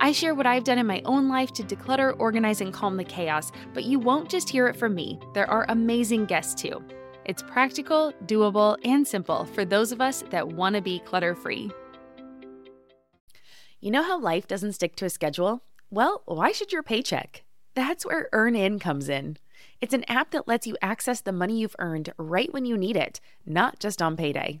I share what I've done in my own life to declutter, organize, and calm the chaos, but you won't just hear it from me. There are amazing guests too. It's practical, doable, and simple for those of us that want to be clutter free. You know how life doesn't stick to a schedule? Well, why should your paycheck? That's where EarnIn comes in. It's an app that lets you access the money you've earned right when you need it, not just on payday.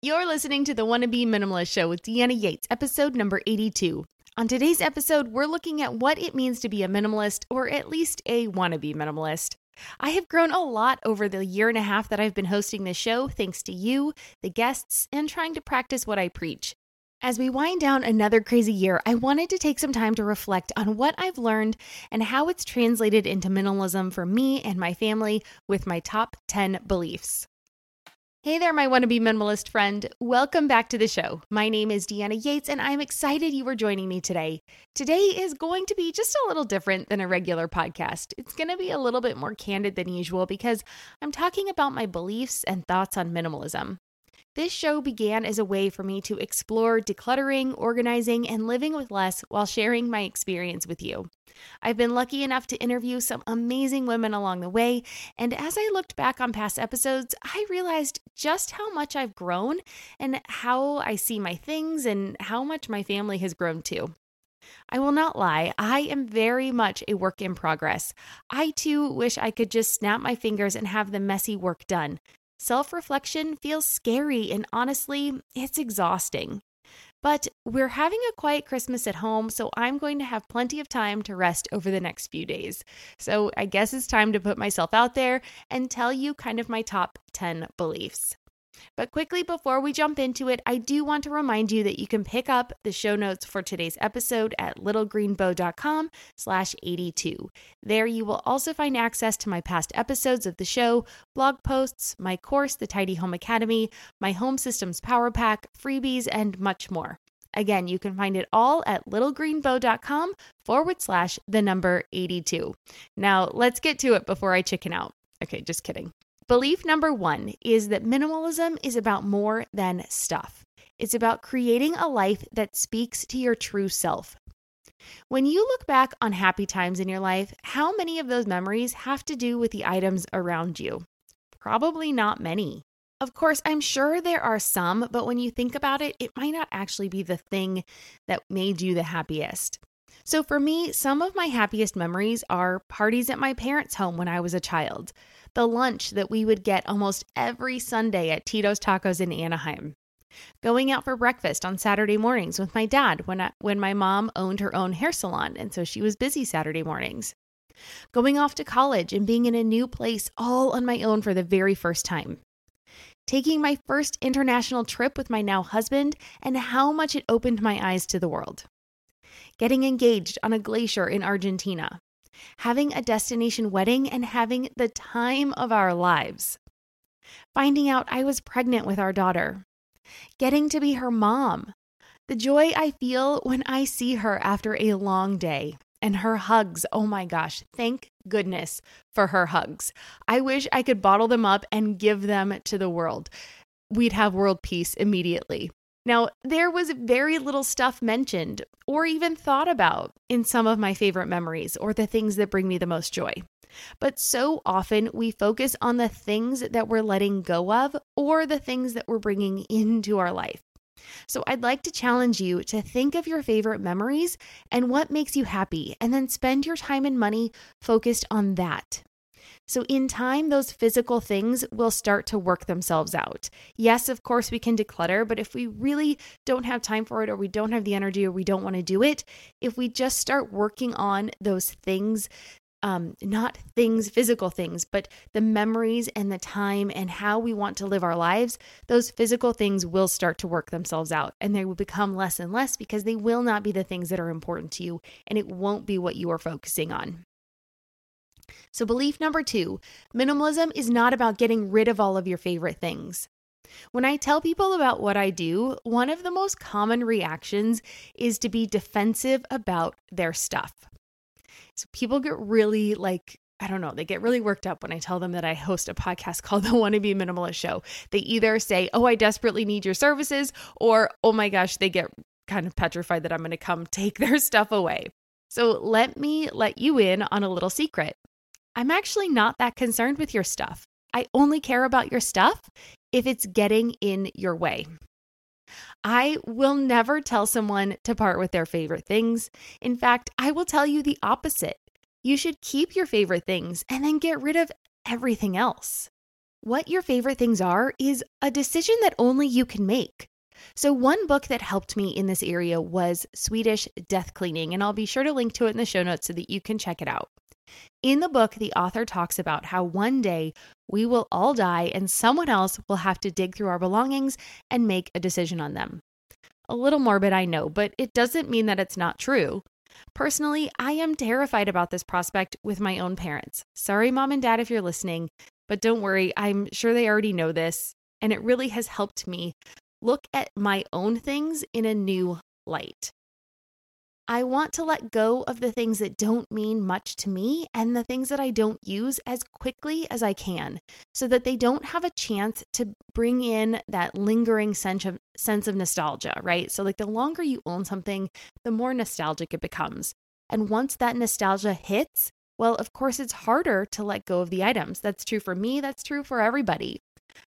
You're listening to the Wanna Be Minimalist Show with Deanna Yates, episode number 82. On today's episode, we're looking at what it means to be a minimalist, or at least a wannabe minimalist. I have grown a lot over the year and a half that I've been hosting this show, thanks to you, the guests, and trying to practice what I preach. As we wind down another crazy year, I wanted to take some time to reflect on what I've learned and how it's translated into minimalism for me and my family with my top 10 beliefs. Hey there, my wannabe minimalist friend. Welcome back to the show. My name is Deanna Yates, and I'm excited you are joining me today. Today is going to be just a little different than a regular podcast. It's going to be a little bit more candid than usual because I'm talking about my beliefs and thoughts on minimalism. This show began as a way for me to explore decluttering, organizing, and living with less while sharing my experience with you. I've been lucky enough to interview some amazing women along the way, and as I looked back on past episodes, I realized just how much I've grown and how I see my things and how much my family has grown too. I will not lie, I am very much a work in progress. I too wish I could just snap my fingers and have the messy work done. Self reflection feels scary, and honestly, it's exhausting. But we're having a quiet Christmas at home, so I'm going to have plenty of time to rest over the next few days. So I guess it's time to put myself out there and tell you kind of my top 10 beliefs. But quickly before we jump into it, I do want to remind you that you can pick up the show notes for today's episode at littlegreenbow.com slash 82. There you will also find access to my past episodes of the show, blog posts, my course, The Tidy Home Academy, my home systems power pack, freebies, and much more. Again, you can find it all at littlegreenbow.com forward slash the number 82. Now, let's get to it before I chicken out. Okay, just kidding. Belief number one is that minimalism is about more than stuff. It's about creating a life that speaks to your true self. When you look back on happy times in your life, how many of those memories have to do with the items around you? Probably not many. Of course, I'm sure there are some, but when you think about it, it might not actually be the thing that made you the happiest. So for me, some of my happiest memories are parties at my parents' home when I was a child the lunch that we would get almost every Sunday at Tito's Tacos in Anaheim. Going out for breakfast on Saturday mornings with my dad when, I, when my mom owned her own hair salon, and so she was busy Saturday mornings. Going off to college and being in a new place all on my own for the very first time. Taking my first international trip with my now husband, and how much it opened my eyes to the world. Getting engaged on a glacier in Argentina having a destination wedding and having the time of our lives, finding out I was pregnant with our daughter, getting to be her mom, the joy I feel when I see her after a long day, and her hugs. Oh my gosh, thank goodness for her hugs. I wish I could bottle them up and give them to the world. We'd have world peace immediately. Now, there was very little stuff mentioned or even thought about in some of my favorite memories or the things that bring me the most joy. But so often we focus on the things that we're letting go of or the things that we're bringing into our life. So I'd like to challenge you to think of your favorite memories and what makes you happy, and then spend your time and money focused on that. So, in time, those physical things will start to work themselves out. Yes, of course, we can declutter, but if we really don't have time for it, or we don't have the energy, or we don't want to do it, if we just start working on those things um, not things, physical things, but the memories and the time and how we want to live our lives, those physical things will start to work themselves out and they will become less and less because they will not be the things that are important to you and it won't be what you are focusing on. So, belief number two minimalism is not about getting rid of all of your favorite things. When I tell people about what I do, one of the most common reactions is to be defensive about their stuff. So people get really like, I don't know, they get really worked up when I tell them that I host a podcast called The Wannabe Minimalist Show. They either say, Oh, I desperately need your services, or Oh my gosh, they get kind of petrified that I'm going to come take their stuff away. So let me let you in on a little secret. I'm actually not that concerned with your stuff. I only care about your stuff if it's getting in your way. I will never tell someone to part with their favorite things. In fact, I will tell you the opposite. You should keep your favorite things and then get rid of everything else. What your favorite things are is a decision that only you can make. So, one book that helped me in this area was Swedish Death Cleaning, and I'll be sure to link to it in the show notes so that you can check it out. In the book, the author talks about how one day we will all die and someone else will have to dig through our belongings and make a decision on them. A little morbid, I know, but it doesn't mean that it's not true. Personally, I am terrified about this prospect with my own parents. Sorry, mom and dad, if you're listening, but don't worry, I'm sure they already know this, and it really has helped me look at my own things in a new light. I want to let go of the things that don't mean much to me and the things that I don't use as quickly as I can so that they don't have a chance to bring in that lingering sense of, sense of nostalgia, right? So, like, the longer you own something, the more nostalgic it becomes. And once that nostalgia hits, well, of course, it's harder to let go of the items. That's true for me, that's true for everybody.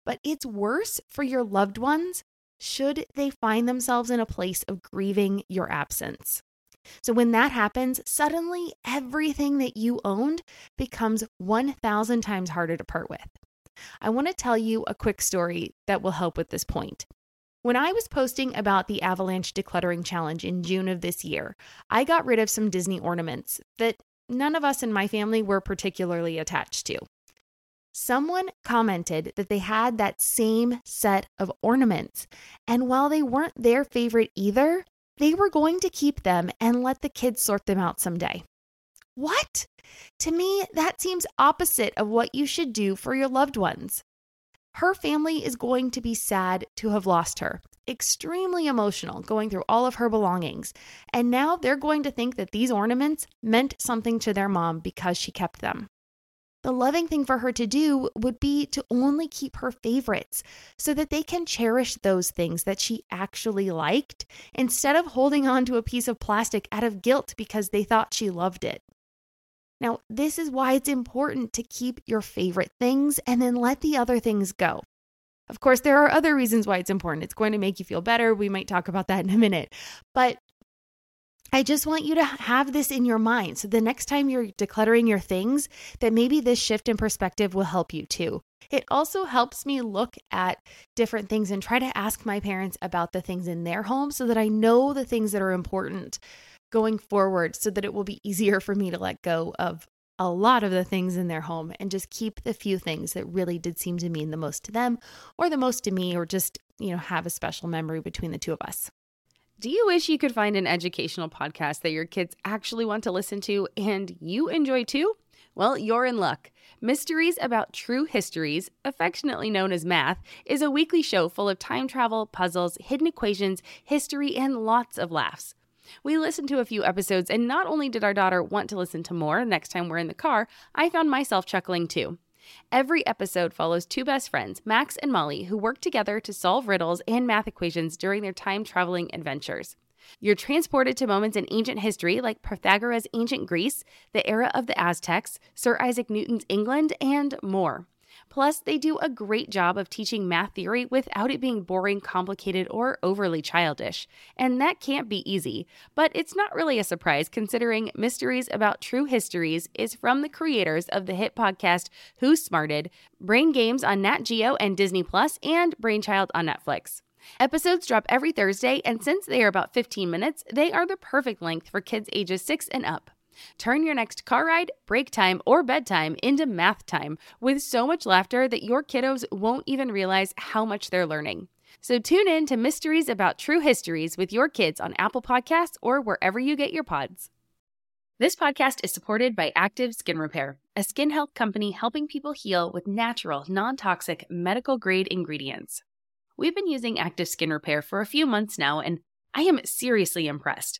But it's worse for your loved ones should they find themselves in a place of grieving your absence. So when that happens, suddenly everything that you owned becomes 1,000 times harder to part with. I want to tell you a quick story that will help with this point. When I was posting about the Avalanche Decluttering Challenge in June of this year, I got rid of some Disney ornaments that none of us in my family were particularly attached to. Someone commented that they had that same set of ornaments, and while they weren't their favorite either, they were going to keep them and let the kids sort them out someday. What? To me, that seems opposite of what you should do for your loved ones. Her family is going to be sad to have lost her, extremely emotional, going through all of her belongings. And now they're going to think that these ornaments meant something to their mom because she kept them. The loving thing for her to do would be to only keep her favorites so that they can cherish those things that she actually liked instead of holding on to a piece of plastic out of guilt because they thought she loved it. Now, this is why it's important to keep your favorite things and then let the other things go. Of course, there are other reasons why it's important. It's going to make you feel better. We might talk about that in a minute. But I just want you to have this in your mind. So the next time you're decluttering your things, that maybe this shift in perspective will help you too. It also helps me look at different things and try to ask my parents about the things in their home so that I know the things that are important going forward so that it will be easier for me to let go of a lot of the things in their home and just keep the few things that really did seem to mean the most to them or the most to me or just, you know, have a special memory between the two of us. Do you wish you could find an educational podcast that your kids actually want to listen to and you enjoy too? Well, you're in luck. Mysteries About True Histories, affectionately known as Math, is a weekly show full of time travel, puzzles, hidden equations, history, and lots of laughs. We listened to a few episodes, and not only did our daughter want to listen to more next time we're in the car, I found myself chuckling too. Every episode follows two best friends, Max and Molly, who work together to solve riddles and math equations during their time traveling adventures. You're transported to moments in ancient history like Pythagoras' ancient Greece, the era of the Aztecs, Sir Isaac Newton's England, and more. Plus, they do a great job of teaching math theory without it being boring, complicated, or overly childish. And that can't be easy, but it's not really a surprise considering Mysteries About True Histories is from the creators of the hit podcast Who Smarted, Brain Games on Nat Geo and Disney Plus, and Brainchild on Netflix. Episodes drop every Thursday, and since they are about 15 minutes, they are the perfect length for kids ages 6 and up. Turn your next car ride, break time, or bedtime into math time with so much laughter that your kiddos won't even realize how much they're learning. So tune in to Mysteries About True Histories with your kids on Apple Podcasts or wherever you get your pods. This podcast is supported by Active Skin Repair, a skin health company helping people heal with natural, non toxic, medical grade ingredients. We've been using Active Skin Repair for a few months now, and I am seriously impressed.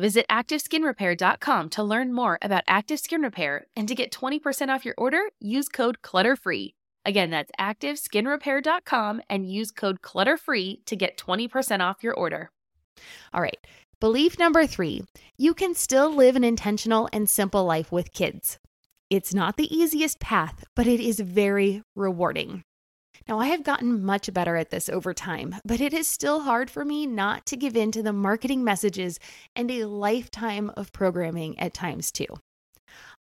Visit ActiveSkinRepair.com to learn more about Active Skin Repair and to get 20% off your order, use code CLUTTERFREE. Again, that's ActiveSkinRepair.com and use code CLUTTERFREE to get 20% off your order. All right. Belief number three you can still live an intentional and simple life with kids. It's not the easiest path, but it is very rewarding. Now, I have gotten much better at this over time, but it is still hard for me not to give in to the marketing messages and a lifetime of programming at times too.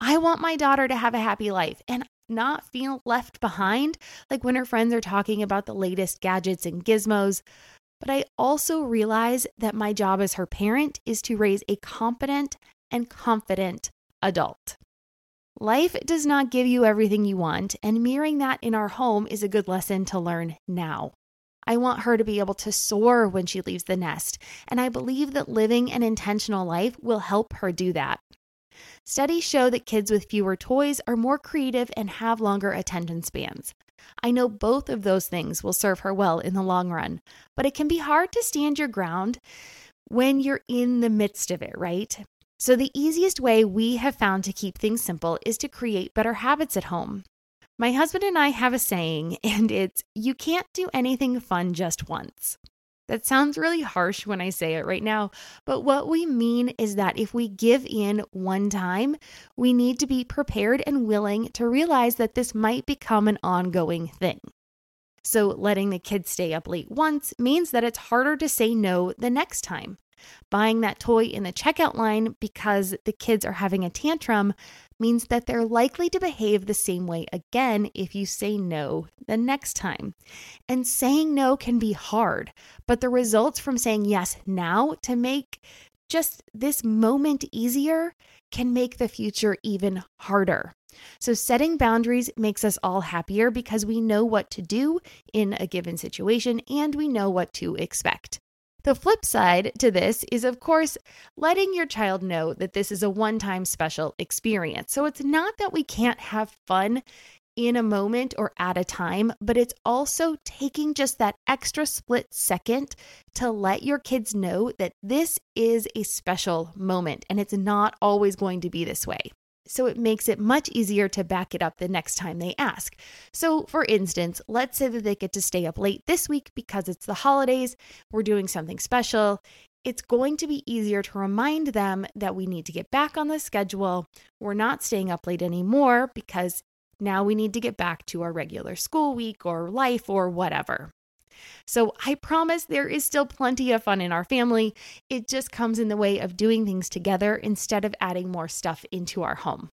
I want my daughter to have a happy life and not feel left behind, like when her friends are talking about the latest gadgets and gizmos. But I also realize that my job as her parent is to raise a competent and confident adult. Life does not give you everything you want, and mirroring that in our home is a good lesson to learn now. I want her to be able to soar when she leaves the nest, and I believe that living an intentional life will help her do that. Studies show that kids with fewer toys are more creative and have longer attention spans. I know both of those things will serve her well in the long run, but it can be hard to stand your ground when you're in the midst of it, right? So, the easiest way we have found to keep things simple is to create better habits at home. My husband and I have a saying, and it's you can't do anything fun just once. That sounds really harsh when I say it right now, but what we mean is that if we give in one time, we need to be prepared and willing to realize that this might become an ongoing thing. So, letting the kids stay up late once means that it's harder to say no the next time. Buying that toy in the checkout line because the kids are having a tantrum means that they're likely to behave the same way again if you say no the next time. And saying no can be hard, but the results from saying yes now to make just this moment easier can make the future even harder. So, setting boundaries makes us all happier because we know what to do in a given situation and we know what to expect. The flip side to this is, of course, letting your child know that this is a one time special experience. So it's not that we can't have fun in a moment or at a time, but it's also taking just that extra split second to let your kids know that this is a special moment and it's not always going to be this way. So it makes it much easier to back it up the next time they ask. So, for instance, let's say that they get to stay up late this week because it's the holidays, we're doing something special. It's going to be easier to remind them that we need to get back on the schedule. We're not staying up late anymore because now we need to get back to our regular school week or life or whatever. So I promise there is still plenty of fun in our family. It just comes in the way of doing things together instead of adding more stuff into our home.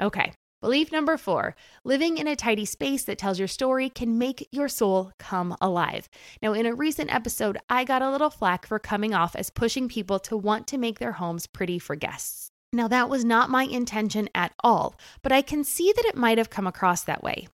Okay. Belief number four living in a tidy space that tells your story can make your soul come alive. Now, in a recent episode, I got a little flack for coming off as pushing people to want to make their homes pretty for guests. Now, that was not my intention at all, but I can see that it might have come across that way.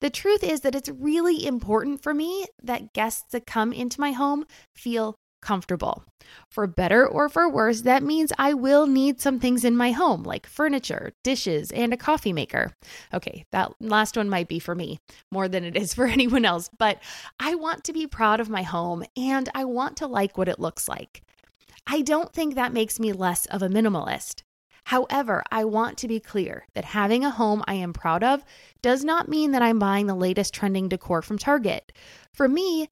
The truth is that it's really important for me that guests that come into my home feel comfortable. For better or for worse, that means I will need some things in my home, like furniture, dishes, and a coffee maker. Okay, that last one might be for me more than it is for anyone else, but I want to be proud of my home and I want to like what it looks like. I don't think that makes me less of a minimalist. However, I want to be clear that having a home I am proud of does not mean that I'm buying the latest trending decor from Target. For me,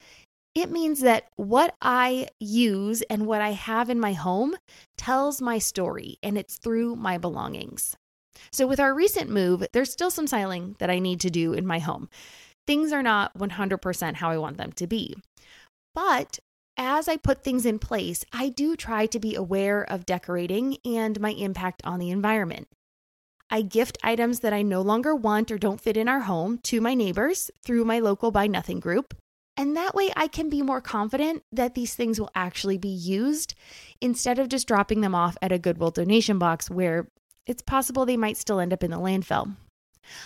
it means that what I use and what I have in my home tells my story, and it's through my belongings. So, with our recent move, there's still some styling that I need to do in my home. Things are not 100% how I want them to be. But as I put things in place, I do try to be aware of decorating and my impact on the environment. I gift items that I no longer want or don't fit in our home to my neighbors through my local Buy Nothing group. And that way I can be more confident that these things will actually be used instead of just dropping them off at a Goodwill donation box where it's possible they might still end up in the landfill.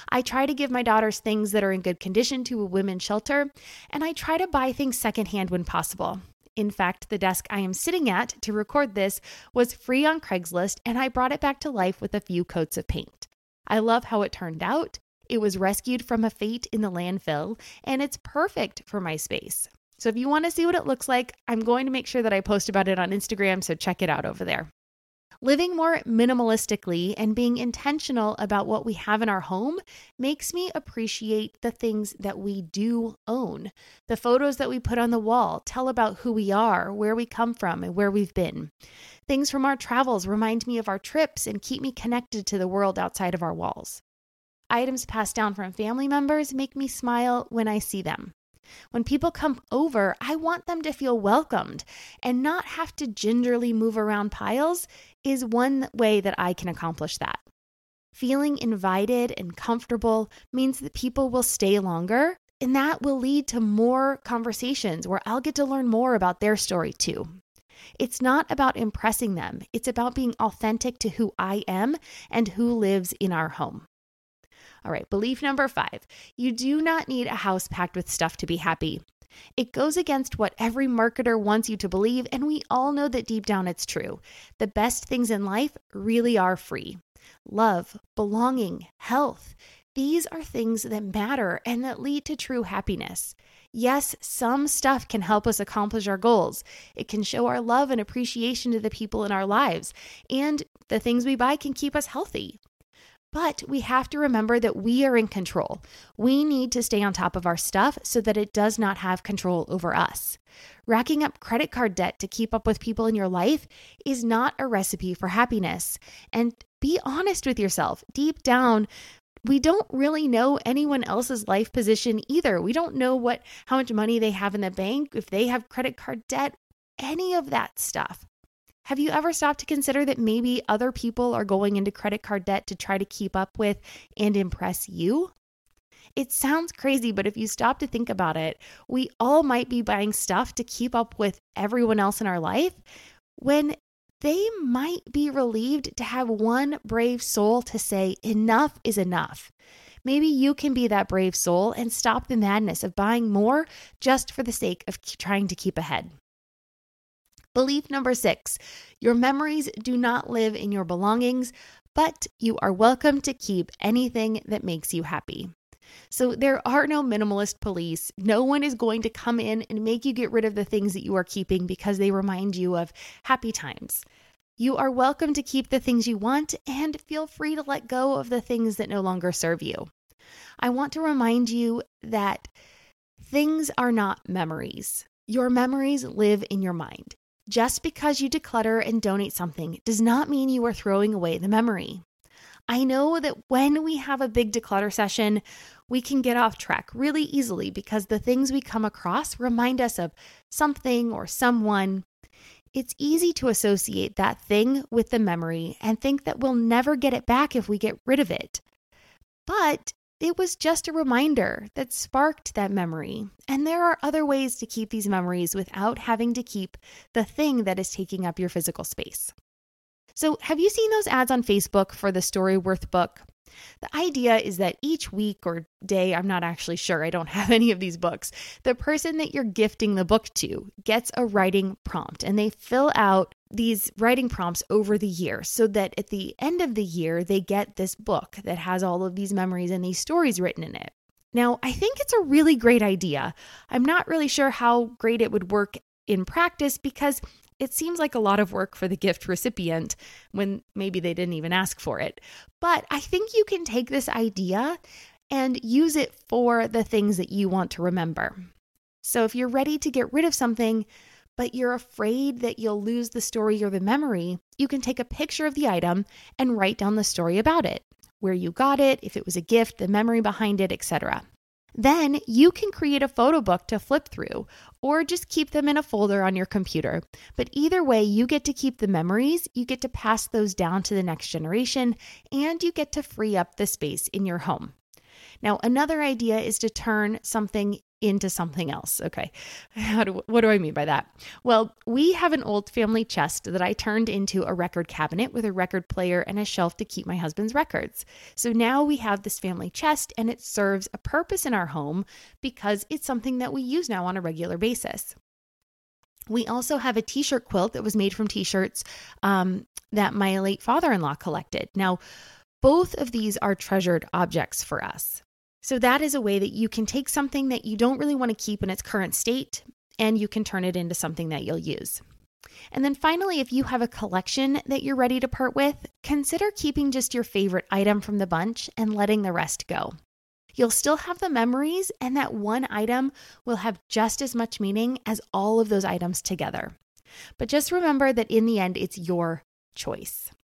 I try to give my daughters things that are in good condition to a women's shelter, and I try to buy things secondhand when possible. In fact, the desk I am sitting at to record this was free on Craigslist, and I brought it back to life with a few coats of paint. I love how it turned out. It was rescued from a fate in the landfill, and it's perfect for my space. So if you want to see what it looks like, I'm going to make sure that I post about it on Instagram, so check it out over there. Living more minimalistically and being intentional about what we have in our home makes me appreciate the things that we do own. The photos that we put on the wall tell about who we are, where we come from, and where we've been. Things from our travels remind me of our trips and keep me connected to the world outside of our walls. Items passed down from family members make me smile when I see them. When people come over, I want them to feel welcomed and not have to gingerly move around piles is one way that I can accomplish that. Feeling invited and comfortable means that people will stay longer, and that will lead to more conversations where I'll get to learn more about their story too. It's not about impressing them, it's about being authentic to who I am and who lives in our home. All right, belief number five you do not need a house packed with stuff to be happy. It goes against what every marketer wants you to believe, and we all know that deep down it's true. The best things in life really are free love, belonging, health. These are things that matter and that lead to true happiness. Yes, some stuff can help us accomplish our goals. It can show our love and appreciation to the people in our lives, and the things we buy can keep us healthy. But we have to remember that we are in control. We need to stay on top of our stuff so that it does not have control over us. Racking up credit card debt to keep up with people in your life is not a recipe for happiness. And be honest with yourself. Deep down, we don't really know anyone else's life position either. We don't know what how much money they have in the bank, if they have credit card debt, any of that stuff. Have you ever stopped to consider that maybe other people are going into credit card debt to try to keep up with and impress you? It sounds crazy, but if you stop to think about it, we all might be buying stuff to keep up with everyone else in our life when they might be relieved to have one brave soul to say, enough is enough. Maybe you can be that brave soul and stop the madness of buying more just for the sake of trying to keep ahead. Belief number six your memories do not live in your belongings, but you are welcome to keep anything that makes you happy. So there are no minimalist police. No one is going to come in and make you get rid of the things that you are keeping because they remind you of happy times. You are welcome to keep the things you want and feel free to let go of the things that no longer serve you. I want to remind you that things are not memories. Your memories live in your mind. Just because you declutter and donate something does not mean you are throwing away the memory. I know that when we have a big declutter session, we can get off track really easily because the things we come across remind us of something or someone. It's easy to associate that thing with the memory and think that we'll never get it back if we get rid of it. But it was just a reminder that sparked that memory. And there are other ways to keep these memories without having to keep the thing that is taking up your physical space. So, have you seen those ads on Facebook for the Storyworth book? The idea is that each week or day, I'm not actually sure, I don't have any of these books, the person that you're gifting the book to gets a writing prompt and they fill out these writing prompts over the year so that at the end of the year, they get this book that has all of these memories and these stories written in it. Now, I think it's a really great idea. I'm not really sure how great it would work in practice because it seems like a lot of work for the gift recipient when maybe they didn't even ask for it. But I think you can take this idea and use it for the things that you want to remember. So if you're ready to get rid of something, but you're afraid that you'll lose the story or the memory, you can take a picture of the item and write down the story about it where you got it, if it was a gift, the memory behind it, etc. Then you can create a photo book to flip through or just keep them in a folder on your computer. But either way, you get to keep the memories, you get to pass those down to the next generation, and you get to free up the space in your home. Now, another idea is to turn something into something else. Okay. Do, what do I mean by that? Well, we have an old family chest that I turned into a record cabinet with a record player and a shelf to keep my husband's records. So now we have this family chest and it serves a purpose in our home because it's something that we use now on a regular basis. We also have a t shirt quilt that was made from t shirts um, that my late father in law collected. Now, both of these are treasured objects for us. So, that is a way that you can take something that you don't really want to keep in its current state and you can turn it into something that you'll use. And then finally, if you have a collection that you're ready to part with, consider keeping just your favorite item from the bunch and letting the rest go. You'll still have the memories, and that one item will have just as much meaning as all of those items together. But just remember that in the end, it's your choice.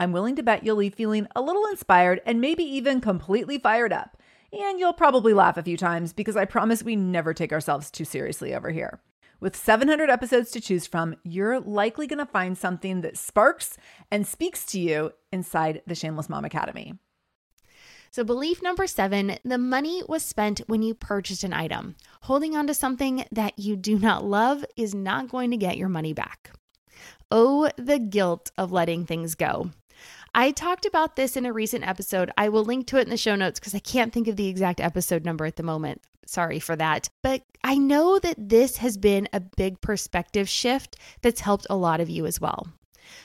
I'm willing to bet you'll leave feeling a little inspired and maybe even completely fired up. And you'll probably laugh a few times because I promise we never take ourselves too seriously over here. With 700 episodes to choose from, you're likely going to find something that sparks and speaks to you inside the Shameless Mom Academy. So, belief number seven the money was spent when you purchased an item. Holding on to something that you do not love is not going to get your money back. Oh, the guilt of letting things go. I talked about this in a recent episode. I will link to it in the show notes because I can't think of the exact episode number at the moment. Sorry for that. But I know that this has been a big perspective shift that's helped a lot of you as well.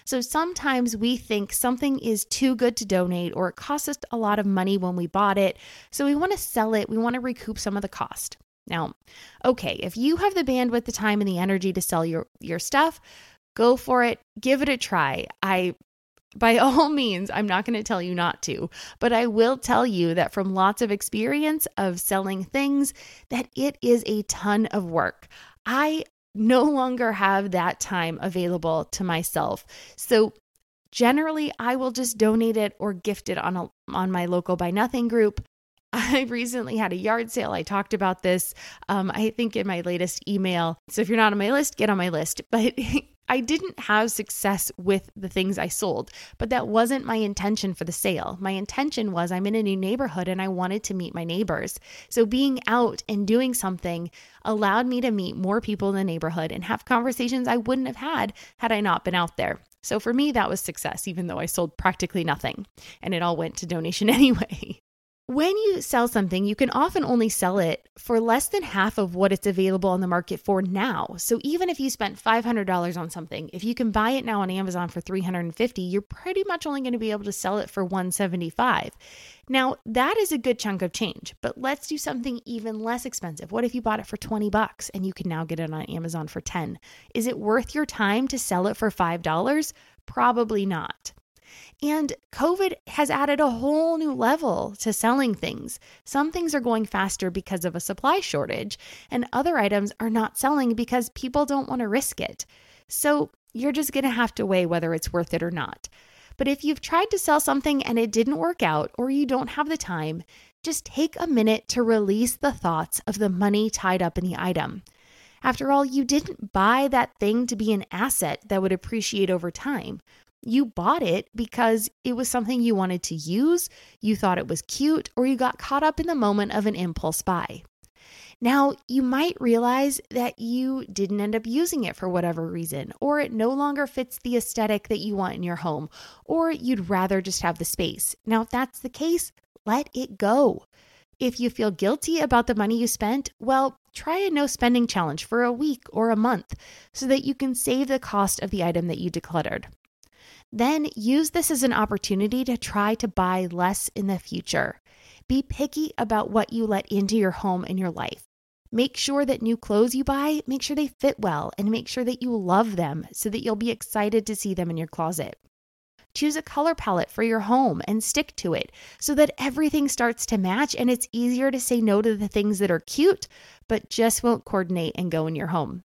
So sometimes we think something is too good to donate or it cost us a lot of money when we bought it. So we want to sell it, we want to recoup some of the cost. Now, okay, if you have the bandwidth, the time, and the energy to sell your, your stuff, go for it, give it a try. I by all means, I'm not going to tell you not to, but I will tell you that from lots of experience of selling things that it is a ton of work. I no longer have that time available to myself. So generally I will just donate it or gift it on a, on my local buy nothing group. I recently had a yard sale. I talked about this, um, I think, in my latest email. So if you're not on my list, get on my list. But I didn't have success with the things I sold, but that wasn't my intention for the sale. My intention was I'm in a new neighborhood and I wanted to meet my neighbors. So being out and doing something allowed me to meet more people in the neighborhood and have conversations I wouldn't have had had I not been out there. So for me, that was success, even though I sold practically nothing and it all went to donation anyway. When you sell something, you can often only sell it for less than half of what it's available on the market for now. So even if you spent $500 on something, if you can buy it now on Amazon for 350, you're pretty much only going to be able to sell it for 175. Now, that is a good chunk of change, but let's do something even less expensive. What if you bought it for 20 bucks and you can now get it on Amazon for 10? Is it worth your time to sell it for $5? Probably not. And COVID has added a whole new level to selling things. Some things are going faster because of a supply shortage, and other items are not selling because people don't want to risk it. So you're just going to have to weigh whether it's worth it or not. But if you've tried to sell something and it didn't work out, or you don't have the time, just take a minute to release the thoughts of the money tied up in the item. After all, you didn't buy that thing to be an asset that would appreciate over time. You bought it because it was something you wanted to use, you thought it was cute, or you got caught up in the moment of an impulse buy. Now, you might realize that you didn't end up using it for whatever reason, or it no longer fits the aesthetic that you want in your home, or you'd rather just have the space. Now, if that's the case, let it go. If you feel guilty about the money you spent, well, try a no spending challenge for a week or a month so that you can save the cost of the item that you decluttered. Then use this as an opportunity to try to buy less in the future. Be picky about what you let into your home and your life. Make sure that new clothes you buy, make sure they fit well and make sure that you love them so that you'll be excited to see them in your closet. Choose a color palette for your home and stick to it so that everything starts to match and it's easier to say no to the things that are cute but just won't coordinate and go in your home.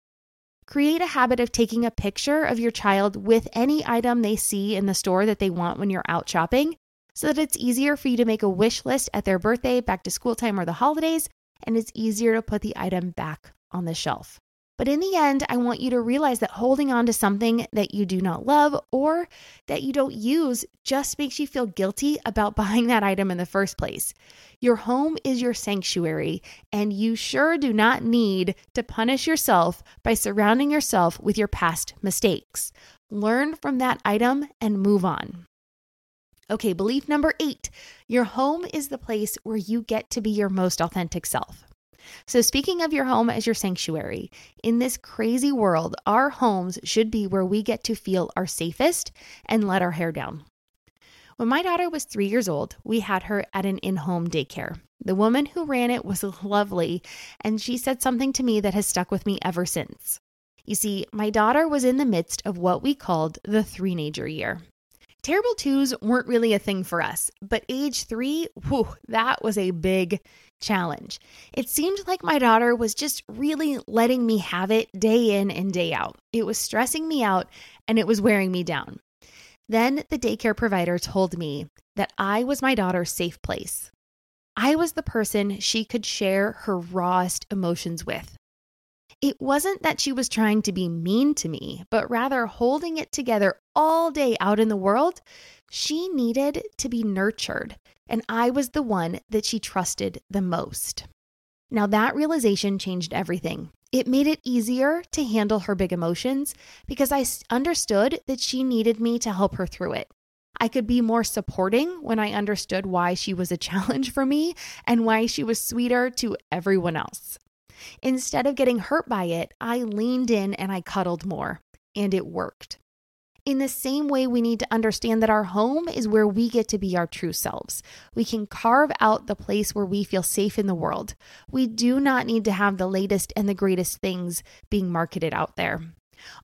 Create a habit of taking a picture of your child with any item they see in the store that they want when you're out shopping so that it's easier for you to make a wish list at their birthday, back to school time, or the holidays, and it's easier to put the item back on the shelf. But in the end, I want you to realize that holding on to something that you do not love or that you don't use just makes you feel guilty about buying that item in the first place. Your home is your sanctuary, and you sure do not need to punish yourself by surrounding yourself with your past mistakes. Learn from that item and move on. Okay, belief number eight your home is the place where you get to be your most authentic self. So, speaking of your home as your sanctuary, in this crazy world, our homes should be where we get to feel our safest and let our hair down. When my daughter was three years old, we had her at an in home daycare. The woman who ran it was lovely, and she said something to me that has stuck with me ever since. You see, my daughter was in the midst of what we called the three nager year. Terrible twos weren't really a thing for us, but age three, whew, that was a big challenge. It seemed like my daughter was just really letting me have it day in and day out. It was stressing me out and it was wearing me down. Then the daycare provider told me that I was my daughter's safe place. I was the person she could share her rawest emotions with. It wasn't that she was trying to be mean to me, but rather holding it together all day out in the world. She needed to be nurtured, and I was the one that she trusted the most. Now, that realization changed everything. It made it easier to handle her big emotions because I understood that she needed me to help her through it. I could be more supporting when I understood why she was a challenge for me and why she was sweeter to everyone else. Instead of getting hurt by it, I leaned in and I cuddled more, and it worked. In the same way, we need to understand that our home is where we get to be our true selves. We can carve out the place where we feel safe in the world. We do not need to have the latest and the greatest things being marketed out there.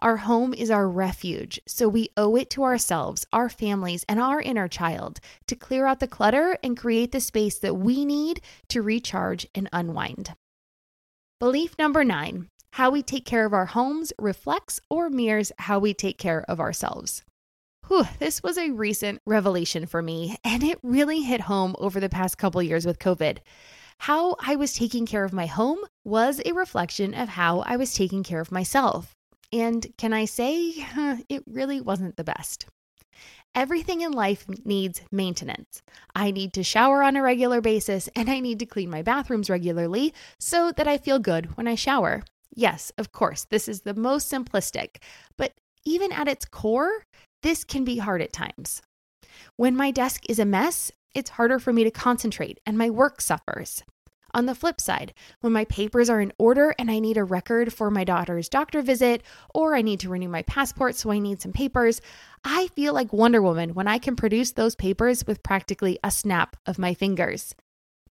Our home is our refuge, so we owe it to ourselves, our families, and our inner child to clear out the clutter and create the space that we need to recharge and unwind. Belief number nine how we take care of our homes reflects or mirrors how we take care of ourselves. Whew, this was a recent revelation for me, and it really hit home over the past couple years with COVID. How I was taking care of my home was a reflection of how I was taking care of myself. And can I say, it really wasn't the best. Everything in life needs maintenance. I need to shower on a regular basis and I need to clean my bathrooms regularly so that I feel good when I shower. Yes, of course, this is the most simplistic, but even at its core, this can be hard at times. When my desk is a mess, it's harder for me to concentrate and my work suffers. On the flip side, when my papers are in order and I need a record for my daughter's doctor visit, or I need to renew my passport, so I need some papers, I feel like Wonder Woman when I can produce those papers with practically a snap of my fingers.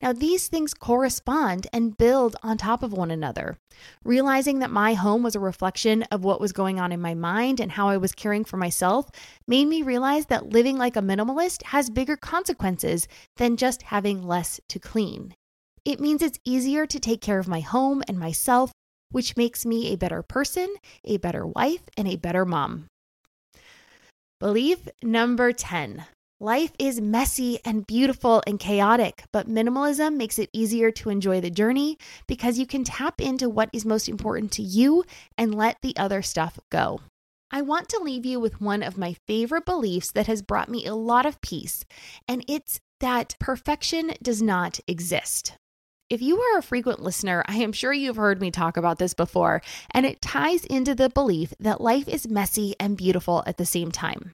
Now, these things correspond and build on top of one another. Realizing that my home was a reflection of what was going on in my mind and how I was caring for myself made me realize that living like a minimalist has bigger consequences than just having less to clean. It means it's easier to take care of my home and myself, which makes me a better person, a better wife, and a better mom. Belief number 10 Life is messy and beautiful and chaotic, but minimalism makes it easier to enjoy the journey because you can tap into what is most important to you and let the other stuff go. I want to leave you with one of my favorite beliefs that has brought me a lot of peace, and it's that perfection does not exist. If you are a frequent listener, I am sure you've heard me talk about this before, and it ties into the belief that life is messy and beautiful at the same time.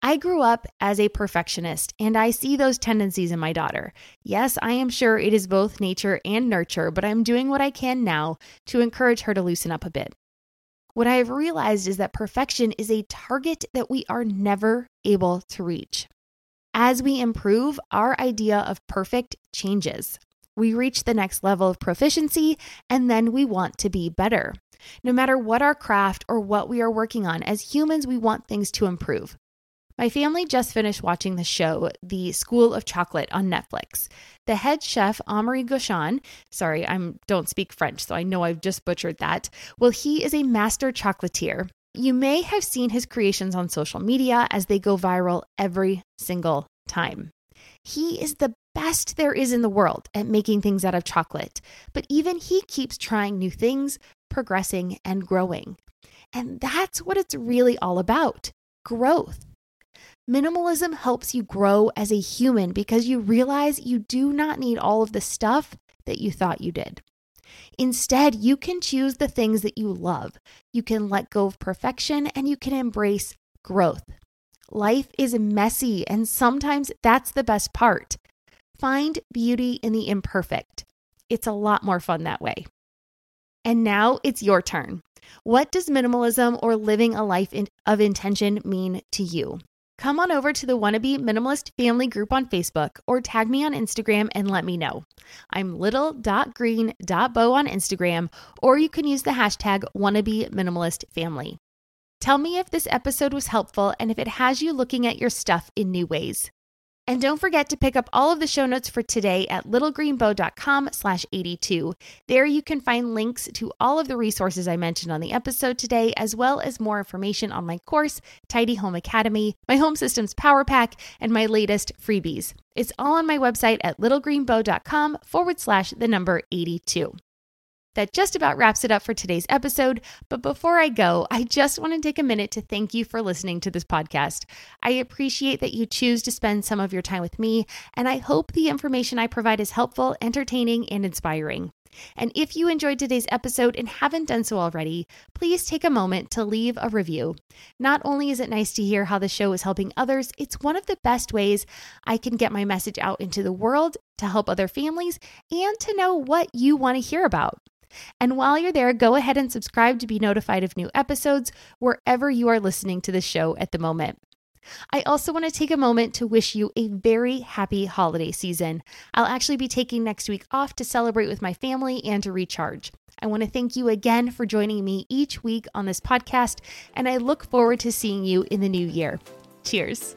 I grew up as a perfectionist, and I see those tendencies in my daughter. Yes, I am sure it is both nature and nurture, but I'm doing what I can now to encourage her to loosen up a bit. What I have realized is that perfection is a target that we are never able to reach. As we improve, our idea of perfect changes. We reach the next level of proficiency, and then we want to be better. No matter what our craft or what we are working on, as humans, we want things to improve. My family just finished watching the show, The School of Chocolate, on Netflix. The head chef, Amaury Gauchon, sorry, I don't speak French, so I know I've just butchered that. Well, he is a master chocolatier. You may have seen his creations on social media as they go viral every single time. He is the best there is in the world at making things out of chocolate, but even he keeps trying new things, progressing, and growing. And that's what it's really all about growth. Minimalism helps you grow as a human because you realize you do not need all of the stuff that you thought you did. Instead, you can choose the things that you love. You can let go of perfection and you can embrace growth. Life is messy, and sometimes that's the best part. Find beauty in the imperfect. It's a lot more fun that way. And now it's your turn. What does minimalism or living a life in, of intention mean to you? come on over to the Wannabe Minimalist Family group on Facebook or tag me on Instagram and let me know. I'm little.green.bow on Instagram, or you can use the hashtag Wannabe Minimalist Family. Tell me if this episode was helpful and if it has you looking at your stuff in new ways. And don't forget to pick up all of the show notes for today at littlegreenbow.com slash 82. There you can find links to all of the resources I mentioned on the episode today, as well as more information on my course, Tidy Home Academy, my home systems power pack, and my latest freebies. It's all on my website at littlegreenbow.com forward slash the number 82. That just about wraps it up for today's episode. But before I go, I just want to take a minute to thank you for listening to this podcast. I appreciate that you choose to spend some of your time with me, and I hope the information I provide is helpful, entertaining, and inspiring. And if you enjoyed today's episode and haven't done so already, please take a moment to leave a review. Not only is it nice to hear how the show is helping others, it's one of the best ways I can get my message out into the world to help other families and to know what you want to hear about. And while you're there, go ahead and subscribe to be notified of new episodes wherever you are listening to the show at the moment. I also want to take a moment to wish you a very happy holiday season. I'll actually be taking next week off to celebrate with my family and to recharge. I want to thank you again for joining me each week on this podcast, and I look forward to seeing you in the new year. Cheers.